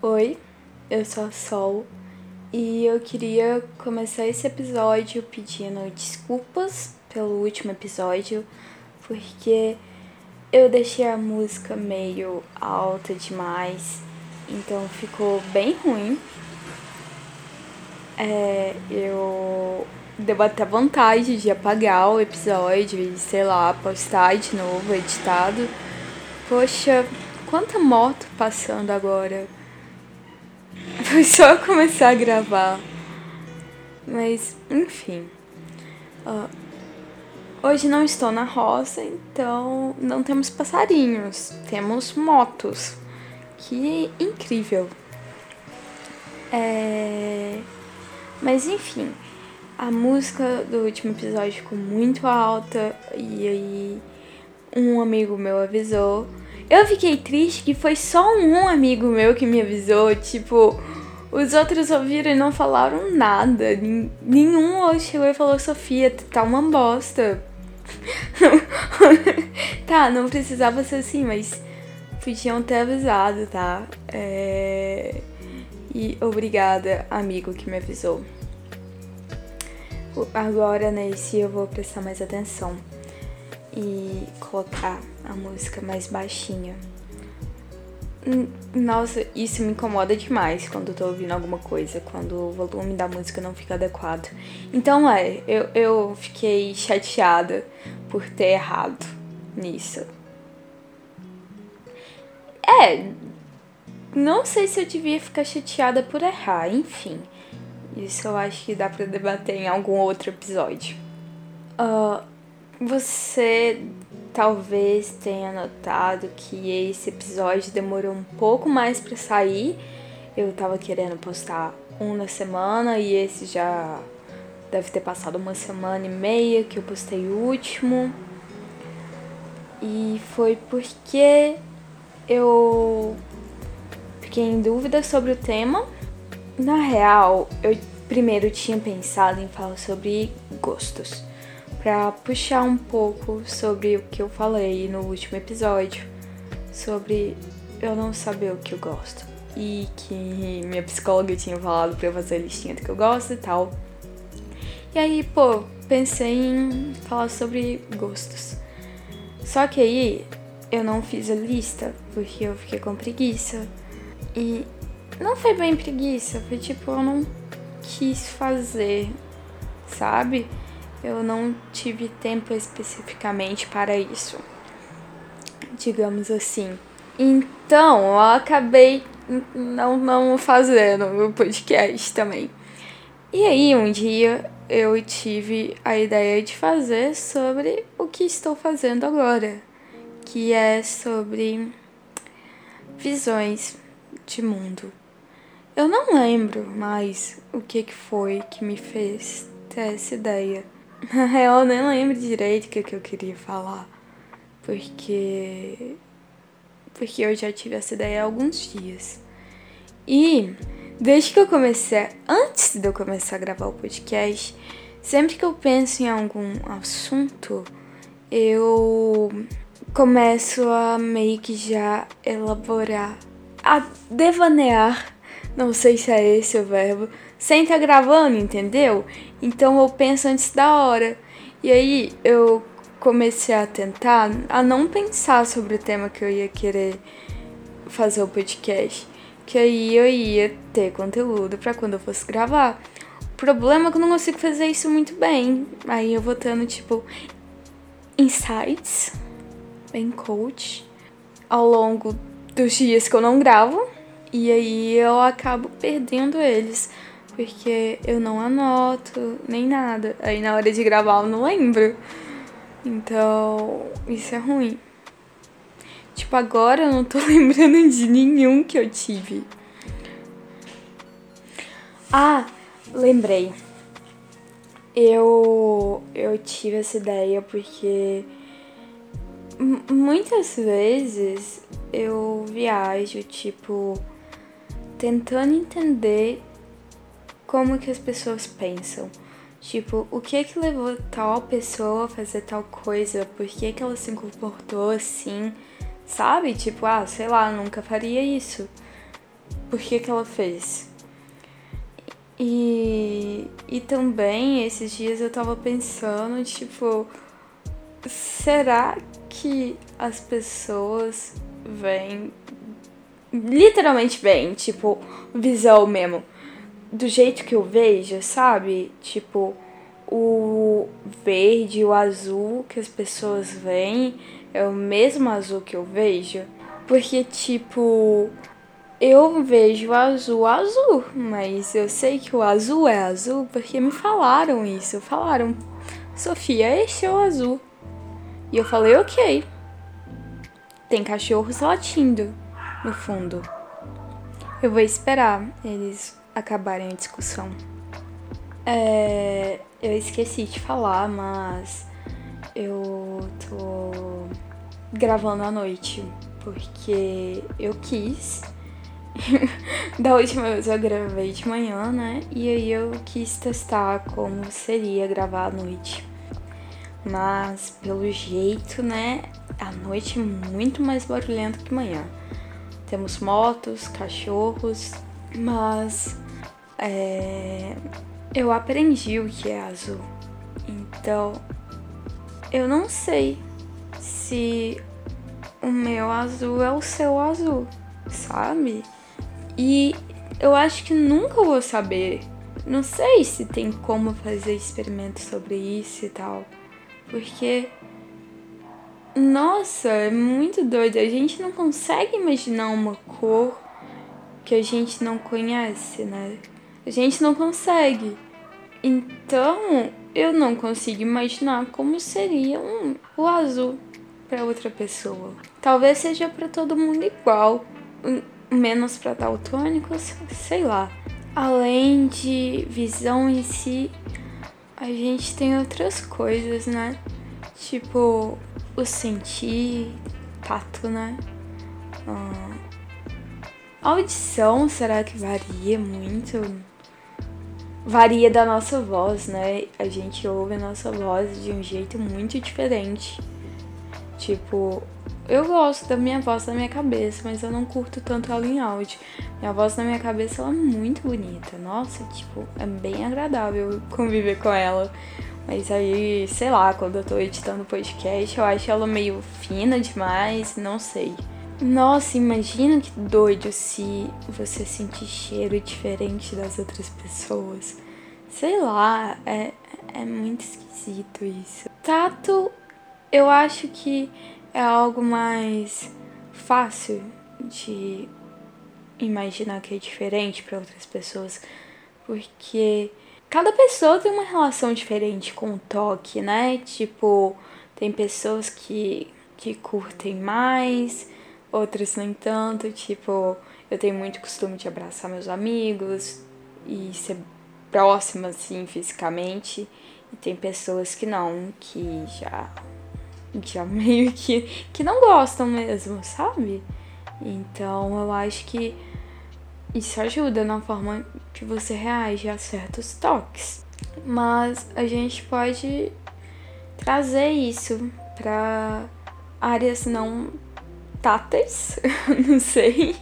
Oi, eu sou a Sol e eu queria começar esse episódio pedindo desculpas pelo último episódio, porque eu deixei a música meio alta demais, então ficou bem ruim. É, eu deu até vontade de apagar o episódio e, sei lá, postar de novo editado. Poxa, quanta moto passando agora. Foi só começar a gravar. Mas, enfim. Uh, hoje não estou na roça, então não temos passarinhos. Temos motos. Que incrível. É... Mas, enfim. A música do último episódio ficou muito alta e aí um amigo meu avisou. Eu fiquei triste que foi só um amigo meu que me avisou, tipo, os outros ouviram e não falaram nada. Nenhum chegou e falou, Sofia, tá uma bosta. tá, não precisava ser assim, mas podiam ter avisado, tá? É... E obrigada, amigo, que me avisou agora nesse eu vou prestar mais atenção e colocar a música mais baixinha. Nossa, isso me incomoda demais quando eu tô ouvindo alguma coisa, quando o volume da música não fica adequado. Então é, eu, eu fiquei chateada por ter errado nisso. É, não sei se eu devia ficar chateada por errar, enfim. Isso eu acho que dá para debater em algum outro episódio. Uh, você talvez tenha notado que esse episódio demorou um pouco mais para sair. Eu tava querendo postar um na semana e esse já deve ter passado uma semana e meia que eu postei o último. E foi porque eu fiquei em dúvida sobre o tema na real, eu primeiro tinha pensado em falar sobre gostos, para puxar um pouco sobre o que eu falei no último episódio, sobre eu não saber o que eu gosto e que minha psicóloga tinha falado para eu fazer a listinha do que eu gosto e tal. E aí, pô, pensei em falar sobre gostos. Só que aí eu não fiz a lista porque eu fiquei com preguiça. E não foi bem preguiça, foi tipo, eu não quis fazer, sabe? Eu não tive tempo especificamente para isso. Digamos assim. Então, eu acabei não, não fazendo o podcast também. E aí, um dia eu tive a ideia de fazer sobre o que estou fazendo agora, que é sobre visões de mundo. Eu não lembro mais o que, que foi que me fez ter essa ideia. Na real, eu nem lembro direito o que, que eu queria falar. Porque. Porque eu já tive essa ideia há alguns dias. E desde que eu comecei, antes de eu começar a gravar o podcast, sempre que eu penso em algum assunto, eu começo a meio que já elaborar, a devanear não sei se é esse o verbo, sem estar tá gravando, entendeu? Então eu penso antes da hora. E aí eu comecei a tentar a não pensar sobre o tema que eu ia querer fazer o podcast, que aí eu ia ter conteúdo para quando eu fosse gravar. O problema é que eu não consigo fazer isso muito bem. Aí eu vou tendo tipo insights, bem coach, ao longo dos dias que eu não gravo e aí eu acabo perdendo eles, porque eu não anoto nem nada. Aí na hora de gravar eu não lembro. Então, isso é ruim. Tipo, agora eu não tô lembrando de nenhum que eu tive. Ah, lembrei. Eu eu tive essa ideia porque muitas vezes eu viajo, tipo, tentando entender como que as pessoas pensam. Tipo, o que que levou tal pessoa a fazer tal coisa? Por que que ela se comportou assim? Sabe? Tipo, ah, sei lá, nunca faria isso. por que, que ela fez. E, e também esses dias eu tava pensando, tipo, será que as pessoas veem literalmente bem, tipo, visão mesmo, do jeito que eu vejo, sabe? Tipo, o verde o azul que as pessoas veem é o mesmo azul que eu vejo. Porque, tipo, eu vejo azul azul, mas eu sei que o azul é azul porque me falaram isso. Falaram, Sofia, este é o azul. E eu falei, ok. Tem cachorros latindo no fundo. Eu vou esperar eles acabarem a discussão. É, eu esqueci de falar, mas eu tô gravando à noite porque eu quis. da última vez eu gravei de manhã, né? E aí eu quis testar como seria gravar à noite. Mas pelo jeito, né? A noite é muito mais barulhenta que manhã. Temos motos, cachorros, mas é, eu aprendi o que é azul. Então eu não sei se o meu azul é o seu azul, sabe? E eu acho que nunca vou saber. Não sei se tem como fazer experimento sobre isso e tal. Porque. Nossa, é muito doido. A gente não consegue imaginar uma cor que a gente não conhece, né? A gente não consegue. Então, eu não consigo imaginar como seria um, o azul para outra pessoa. Talvez seja para todo mundo igual, menos para daltônicos, sei lá. Além de visão em si, a gente tem outras coisas, né? Tipo, o sentir, tato, né? Ah, audição, será que varia muito? Varia da nossa voz, né? A gente ouve a nossa voz de um jeito muito diferente. Tipo, eu gosto da minha voz na minha cabeça, mas eu não curto tanto ela em áudio. Minha voz na minha cabeça ela é muito bonita. Nossa, tipo, é bem agradável conviver com ela. Mas aí, sei lá, quando eu tô editando podcast, eu acho ela meio fina demais, não sei. Nossa, imagina que doido se você sentir cheiro diferente das outras pessoas. Sei lá, é, é muito esquisito isso. Tato eu acho que é algo mais fácil de imaginar que é diferente para outras pessoas, porque cada pessoa tem uma relação diferente com o toque, né? Tipo, tem pessoas que, que curtem mais, outras nem tanto. Tipo, eu tenho muito costume de abraçar meus amigos e ser próxima, assim, fisicamente. E tem pessoas que não, que já já meio que, que não gostam mesmo, sabe? Então eu acho que isso ajuda na forma que você reage a certos toques. Mas a gente pode trazer isso para áreas não táteis, não sei,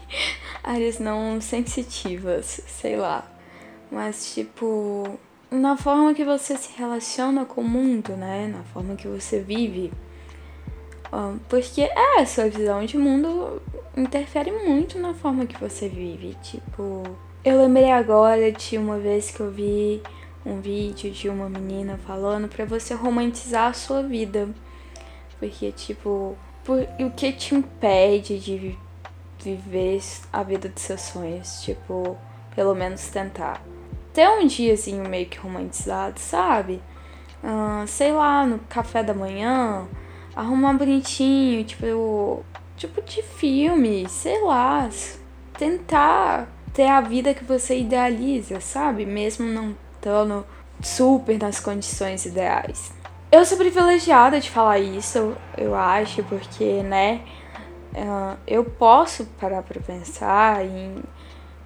áreas não sensitivas, sei lá. Mas tipo, na forma que você se relaciona com o mundo, né? Na forma que você vive porque é, a sua visão de mundo interfere muito na forma que você vive. Tipo, eu lembrei agora de uma vez que eu vi um vídeo de uma menina falando para você romantizar a sua vida. Porque, tipo, por, o que te impede de viver a vida dos seus sonhos? Tipo, pelo menos tentar. Ter um diazinho meio que romantizado, sabe? Uh, sei lá, no café da manhã arrumar bonitinho, tipo, tipo de filme, sei lá, tentar ter a vida que você idealiza, sabe? Mesmo não estando super nas condições ideais. Eu sou privilegiada de falar isso, eu acho, porque, né, uh, eu posso parar pra pensar em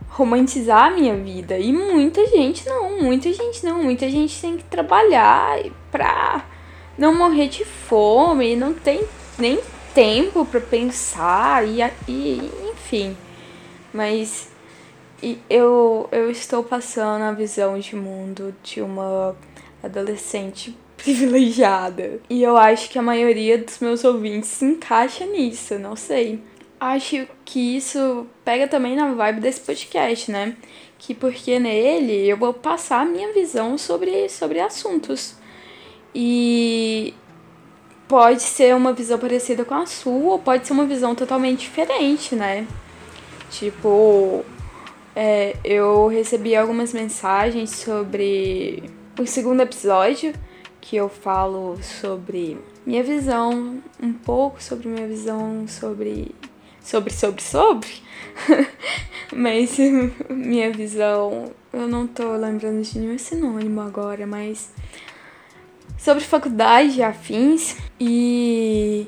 romantizar a minha vida. E muita gente não, muita gente não, muita gente tem que trabalhar pra não morrer de fome, não tem nem tempo para pensar e, e enfim. Mas E eu, eu estou passando a visão de mundo de uma adolescente privilegiada. E eu acho que a maioria dos meus ouvintes se encaixa nisso, não sei. Acho que isso pega também na vibe desse podcast, né? Que porque nele eu vou passar a minha visão sobre, sobre assuntos. E pode ser uma visão parecida com a sua, ou pode ser uma visão totalmente diferente, né? Tipo, é, eu recebi algumas mensagens sobre o segundo episódio, que eu falo sobre minha visão, um pouco sobre minha visão sobre. Sobre, sobre, sobre. mas minha visão, eu não tô lembrando de nenhum sinônimo agora, mas. Sobre faculdade e afins. E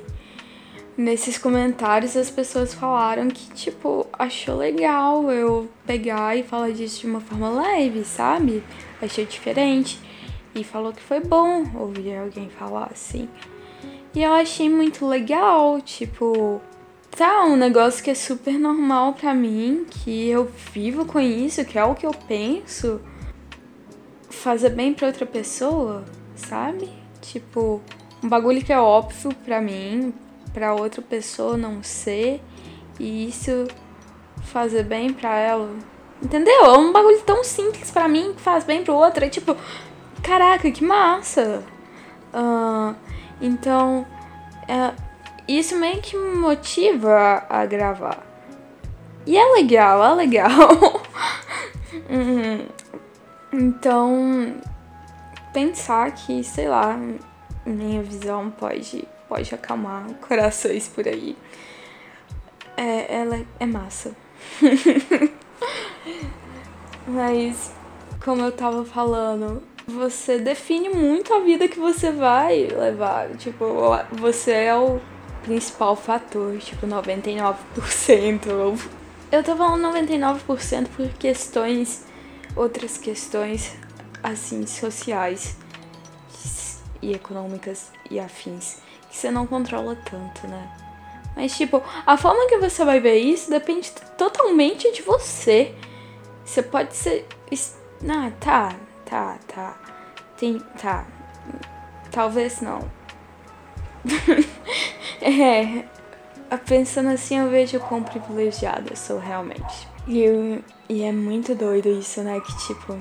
nesses comentários as pessoas falaram que, tipo, achou legal eu pegar e falar disso de uma forma leve, sabe? Achei diferente. E falou que foi bom ouvir alguém falar assim. E eu achei muito legal, tipo, tá, um negócio que é super normal pra mim, que eu vivo com isso, que é o que eu penso. Fazer bem pra outra pessoa, sabe? Tipo, um bagulho que é óbvio pra mim, pra outra pessoa não ser, e isso fazer bem pra ela. Entendeu? É um bagulho tão simples pra mim que faz bem pro outro. É tipo, caraca, que massa! Uh, então, é, isso meio que me motiva a, gravar. E é legal, é legal. Uhum. então, pensar que, sei lá, minha visão pode, pode acalmar corações por aí. É, ela é massa. Mas, como eu tava falando, você define muito a vida que você vai levar. Tipo, você é o principal fator, tipo, 99%. Eu tô falando 99% por questões, outras questões, assim, sociais e econômicas e afins, que você não controla tanto, né? Mas, tipo, a forma que você vai ver isso depende totalmente de você. Você pode ser. Ah, tá, tá, tá. Tem. Tá. Talvez não. é. Pensando assim, eu vejo quão privilegiada sou realmente. E, eu, e é muito doido isso, né? Que tipo.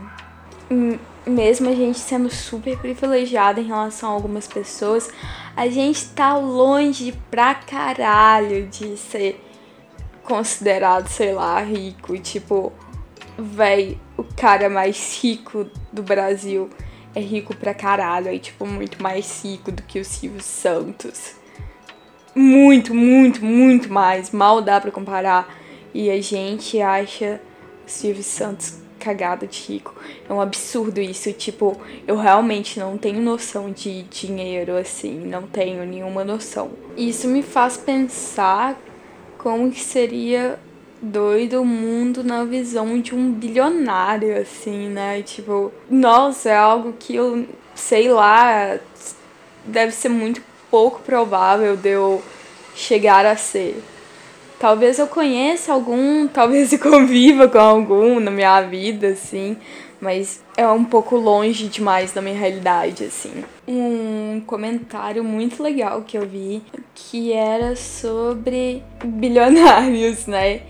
Mesmo a gente sendo super privilegiada em relação a algumas pessoas, a gente tá longe pra caralho de ser considerado, sei lá, rico. Tipo, véi, o cara mais rico do Brasil é rico pra caralho, é tipo muito mais rico do que o Silvio Santos. Muito, muito, muito mais. Mal dá pra comparar. E a gente acha o Silvio Santos cagado de rico. É um absurdo isso. Tipo, eu realmente não tenho noção de dinheiro assim. Não tenho nenhuma noção. Isso me faz pensar como que seria doido mundo na visão de um bilionário, assim, né? Tipo, nossa, é algo que eu sei lá, deve ser muito pouco provável de eu chegar a ser. Talvez eu conheça algum, talvez eu conviva com algum na minha vida, assim, mas é um pouco longe demais da minha realidade, assim. Um comentário muito legal que eu vi que era sobre bilionários, né?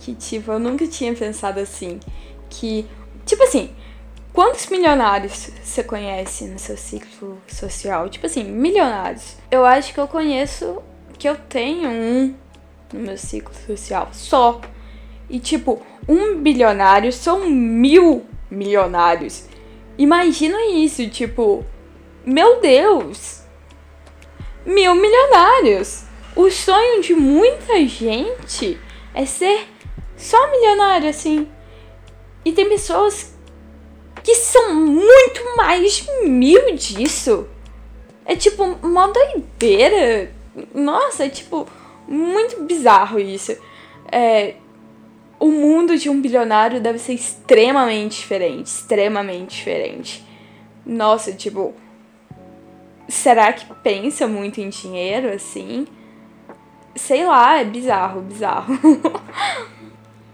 Que, tipo, eu nunca tinha pensado assim. Que, tipo assim, quantos milionários você conhece no seu ciclo social? Tipo assim, milionários. Eu acho que eu conheço, que eu tenho um no meu ciclo social só. E, tipo, um bilionário são mil milionários. Imagina isso, tipo, meu Deus! Mil milionários! O sonho de muita gente é ser só milionário, assim. E tem pessoas que são muito mais mil disso. É tipo, uma doideira. Nossa, é tipo, muito bizarro isso. É, o mundo de um bilionário deve ser extremamente diferente. Extremamente diferente. Nossa, tipo. Será que pensa muito em dinheiro assim? Sei lá, é bizarro, bizarro.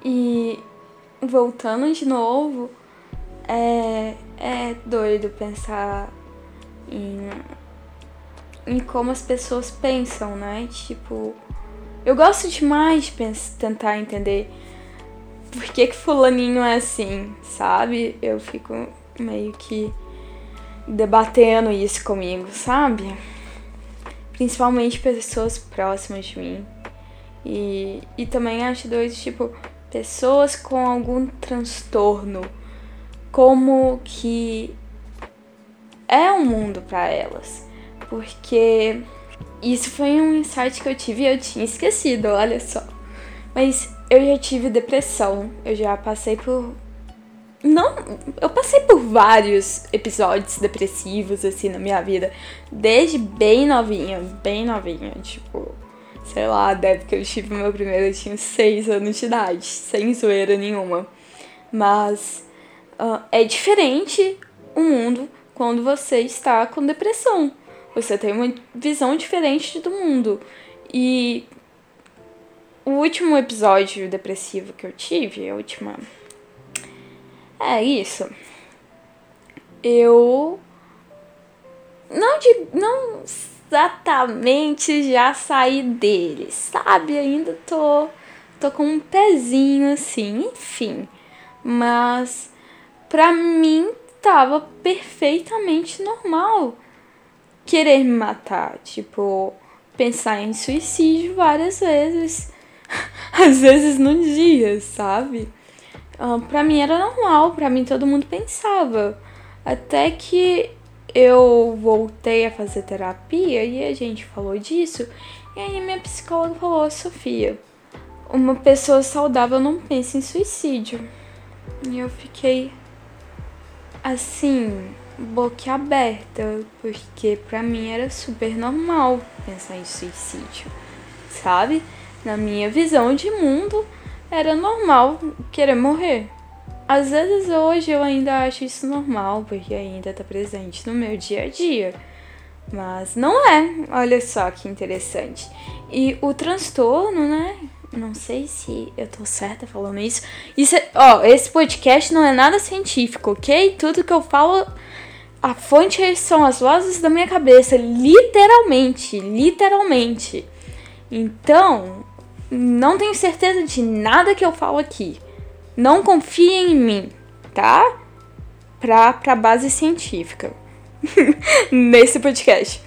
E voltando de novo, é, é doido pensar em, em como as pessoas pensam, né? Tipo, eu gosto demais de pensar, tentar entender por que, que fulaninho é assim, sabe? Eu fico meio que debatendo isso comigo, sabe? Principalmente pessoas próximas de mim. E, e também acho doido, tipo, pessoas com algum transtorno. Como que é um mundo para elas. Porque isso foi um insight que eu tive e eu tinha esquecido, olha só. Mas eu já tive depressão, eu já passei por. Não, eu passei por vários episódios depressivos assim na minha vida, desde bem novinha, bem novinha, tipo, sei lá, deve que eu tive meu primeiro, eu tinha 6 anos de idade, sem zoeira nenhuma. Mas uh, é diferente o mundo quando você está com depressão. Você tem uma visão diferente do mundo. E o último episódio depressivo que eu tive, a última. É isso. Eu. Não, de, não exatamente já saí dele, sabe? Ainda tô, tô com um pezinho assim, enfim. Mas pra mim tava perfeitamente normal querer me matar, tipo, pensar em suicídio várias vezes, às vezes no dia, sabe? Uh, pra mim era normal, pra mim todo mundo pensava. Até que eu voltei a fazer terapia e a gente falou disso. E aí minha psicóloga falou, Sofia, uma pessoa saudável não pensa em suicídio. E eu fiquei assim, boquiaberta, porque pra mim era super normal pensar em suicídio, sabe? Na minha visão de mundo, era normal querer morrer. Às vezes hoje eu ainda acho isso normal, porque ainda tá presente no meu dia a dia. Mas não é, olha só que interessante. E o transtorno, né? Não sei se eu tô certa falando isso. Isso, é, ó, esse podcast não é nada científico, ok? Tudo que eu falo, a fonte são as vozes da minha cabeça, literalmente, literalmente. Então, não tenho certeza de nada que eu falo aqui. Não confiem em mim, tá? Pra, pra base científica. Nesse podcast.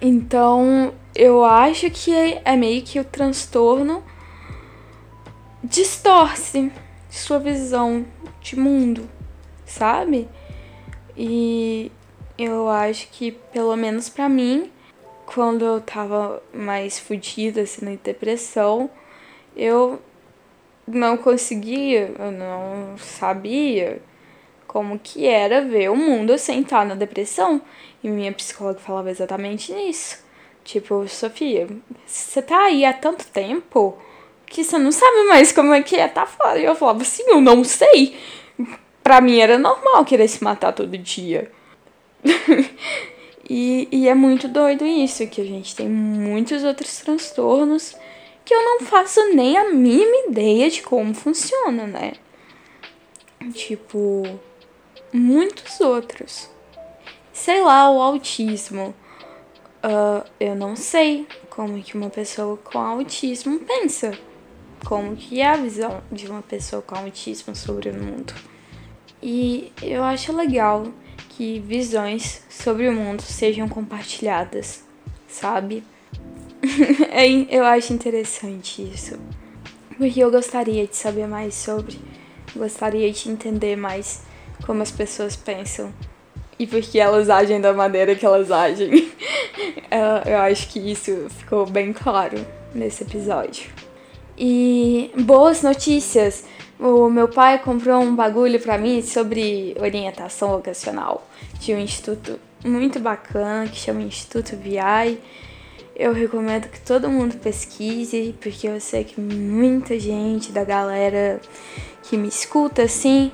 Então, eu acho que é, meio que o transtorno distorce sua visão de mundo, sabe? E eu acho que, pelo menos para mim, quando eu tava mais fodida, assim, na depressão, eu não conseguia, eu não sabia como que era ver o mundo sem estar na depressão. E minha psicóloga falava exatamente nisso. Tipo, Sofia, você tá aí há tanto tempo que você não sabe mais como é que é tá fora. E eu falava assim, eu não sei. Pra mim era normal querer se matar todo dia. e, e é muito doido isso, que a gente tem muitos outros transtornos que eu não faço nem a mínima ideia de como funciona, né? Tipo, muitos outros. Sei lá, o autismo. Uh, eu não sei como que uma pessoa com autismo pensa. Como que é a visão de uma pessoa com autismo sobre o mundo. E eu acho legal que visões sobre o mundo sejam compartilhadas, sabe? É eu acho interessante isso. Porque eu gostaria de saber mais sobre, gostaria de entender mais como as pessoas pensam e porque elas agem da maneira que elas agem. eu acho que isso ficou bem claro nesse episódio. E boas notícias! O meu pai comprou um bagulho para mim sobre orientação vocacional de um instituto muito bacana que chama Instituto VI. Eu recomendo que todo mundo pesquise, porque eu sei que muita gente da galera que me escuta assim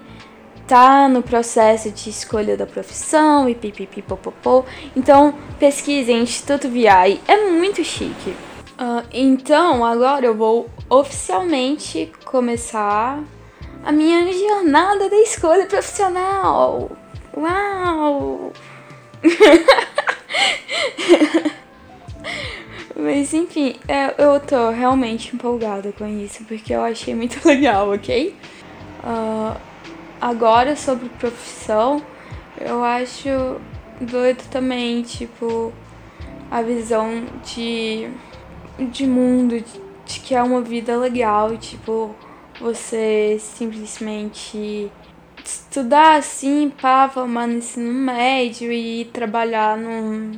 tá no processo de escolha da profissão e pipipipopopô. Então, pesquisem Instituto VI, é muito chique. Uh, então, agora eu vou oficialmente começar a minha jornada da escolha profissional. Uau! Mas enfim, é, eu tô realmente empolgada com isso, porque eu achei muito legal, ok? Uh, agora sobre profissão, eu acho doido também, tipo, a visão de, de mundo, de, de que é uma vida legal, tipo, você simplesmente estudar assim, pá, formar no ensino médio e trabalhar num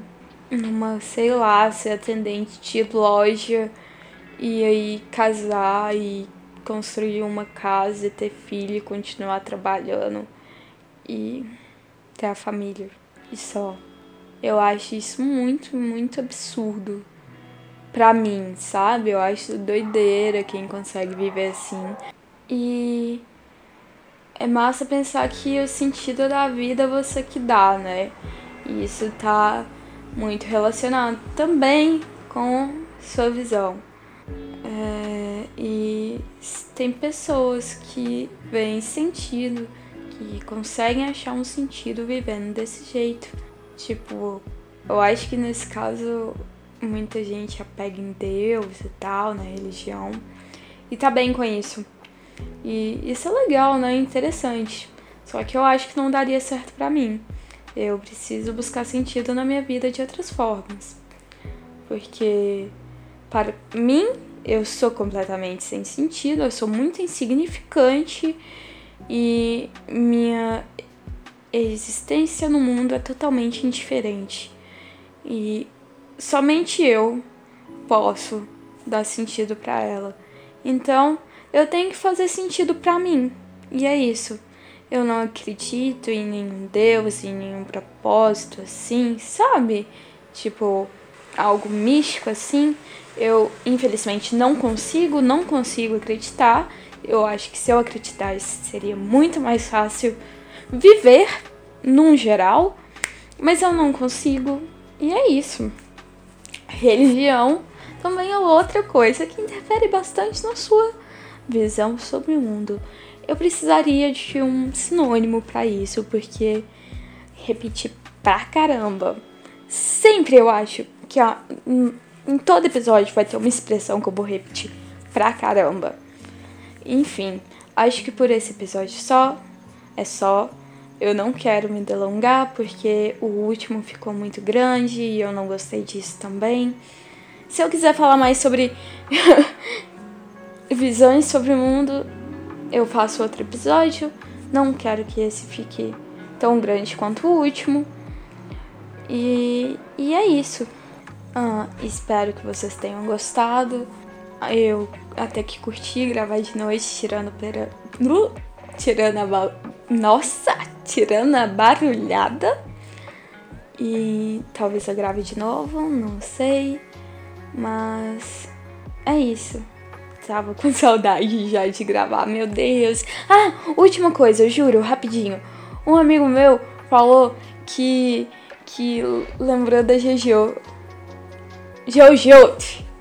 numa, sei lá, ser atendente de loja e aí casar e construir uma casa ter filho continuar trabalhando e ter a família e só. Eu acho isso muito, muito absurdo pra mim, sabe? Eu acho doideira quem consegue viver assim. E é massa pensar que o sentido da vida é você que dá, né? E isso tá muito relacionado também com sua visão. É, e tem pessoas que veem sentido, que conseguem achar um sentido vivendo desse jeito. Tipo, eu acho que nesse caso muita gente apega em Deus e tal, na religião, e tá bem com isso. E isso é legal, né? Interessante. Só que eu acho que não daria certo para mim. Eu preciso buscar sentido na minha vida de outras formas. Porque para mim eu sou completamente sem sentido, eu sou muito insignificante e minha existência no mundo é totalmente indiferente. E somente eu posso dar sentido para ela. Então, eu tenho que fazer sentido para mim. E é isso. Eu não acredito em nenhum Deus, em nenhum propósito assim, sabe? Tipo, algo místico assim. Eu, infelizmente, não consigo, não consigo acreditar. Eu acho que se eu acreditasse seria muito mais fácil viver, num geral. Mas eu não consigo. E é isso. Religião também é outra coisa que interfere bastante na sua visão sobre o mundo eu precisaria de um sinônimo para isso, porque repetir pra caramba. Sempre eu acho que ó, em todo episódio vai ter uma expressão que eu vou repetir pra caramba. Enfim, acho que por esse episódio só é só. Eu não quero me delongar porque o último ficou muito grande e eu não gostei disso também. Se eu quiser falar mais sobre visões sobre o mundo, eu faço outro episódio. Não quero que esse fique tão grande quanto o último. E, e é isso. Ah, espero que vocês tenham gostado. Eu até que curti gravar de noite, tirando pera. Uh, tirando a ba... Nossa! Tirando a barulhada. E talvez eu grave de novo, não sei. Mas é isso tava com saudade já de gravar, meu Deus. Ah, última coisa, eu juro, rapidinho. Um amigo meu falou que que lembrou da Jojo. Jojo,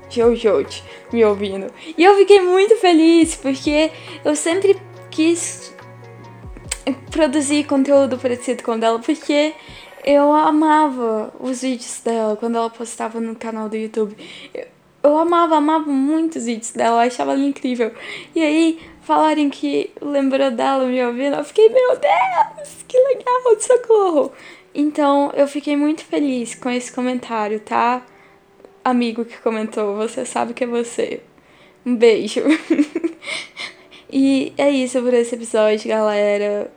Jojo, me ouvindo. E eu fiquei muito feliz porque eu sempre quis produzir conteúdo parecido com dela porque eu amava os vídeos dela quando ela postava no canal do YouTube. Eu, eu amava, amava muito os vídeos dela, achava ela incrível. E aí, falarem que lembrou dela me ouvindo, eu fiquei, meu Deus, que legal, socorro! Então, eu fiquei muito feliz com esse comentário, tá? Amigo que comentou, você sabe que é você. Um beijo. e é isso por esse episódio, galera.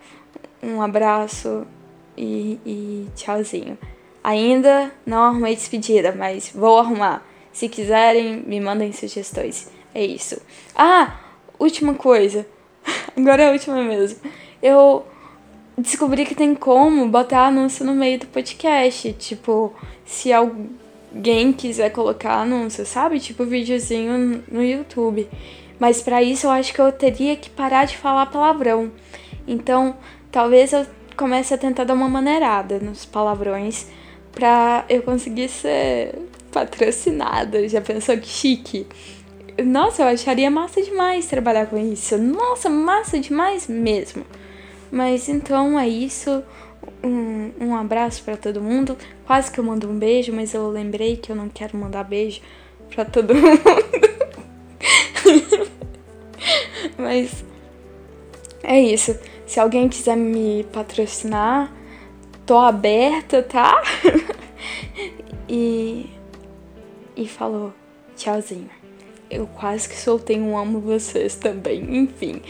Um abraço e, e tchauzinho. Ainda não arrumei despedida, mas vou arrumar. Se quiserem, me mandem sugestões. É isso. Ah, última coisa. Agora é a última mesmo. Eu descobri que tem como botar anúncio no meio do podcast. Tipo, se alguém quiser colocar anúncio, sabe? Tipo, videozinho no YouTube. Mas para isso eu acho que eu teria que parar de falar palavrão. Então, talvez eu comece a tentar dar uma maneirada nos palavrões pra eu conseguir ser patrocinada. Já pensou que chique? nossa, eu acharia massa demais trabalhar com isso. Nossa, massa demais mesmo. Mas então é isso. Um, um abraço para todo mundo. Quase que eu mando um beijo, mas eu lembrei que eu não quero mandar beijo para todo mundo. mas é isso. Se alguém quiser me patrocinar, tô aberta, tá? e e falou tchauzinho. Eu quase que soltei um amo vocês também, enfim.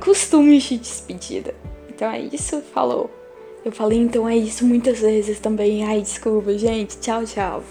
Costumes de despedida. Então é isso, falou. Eu falei então é isso muitas vezes também. Ai, desculpa, gente. Tchau, tchau.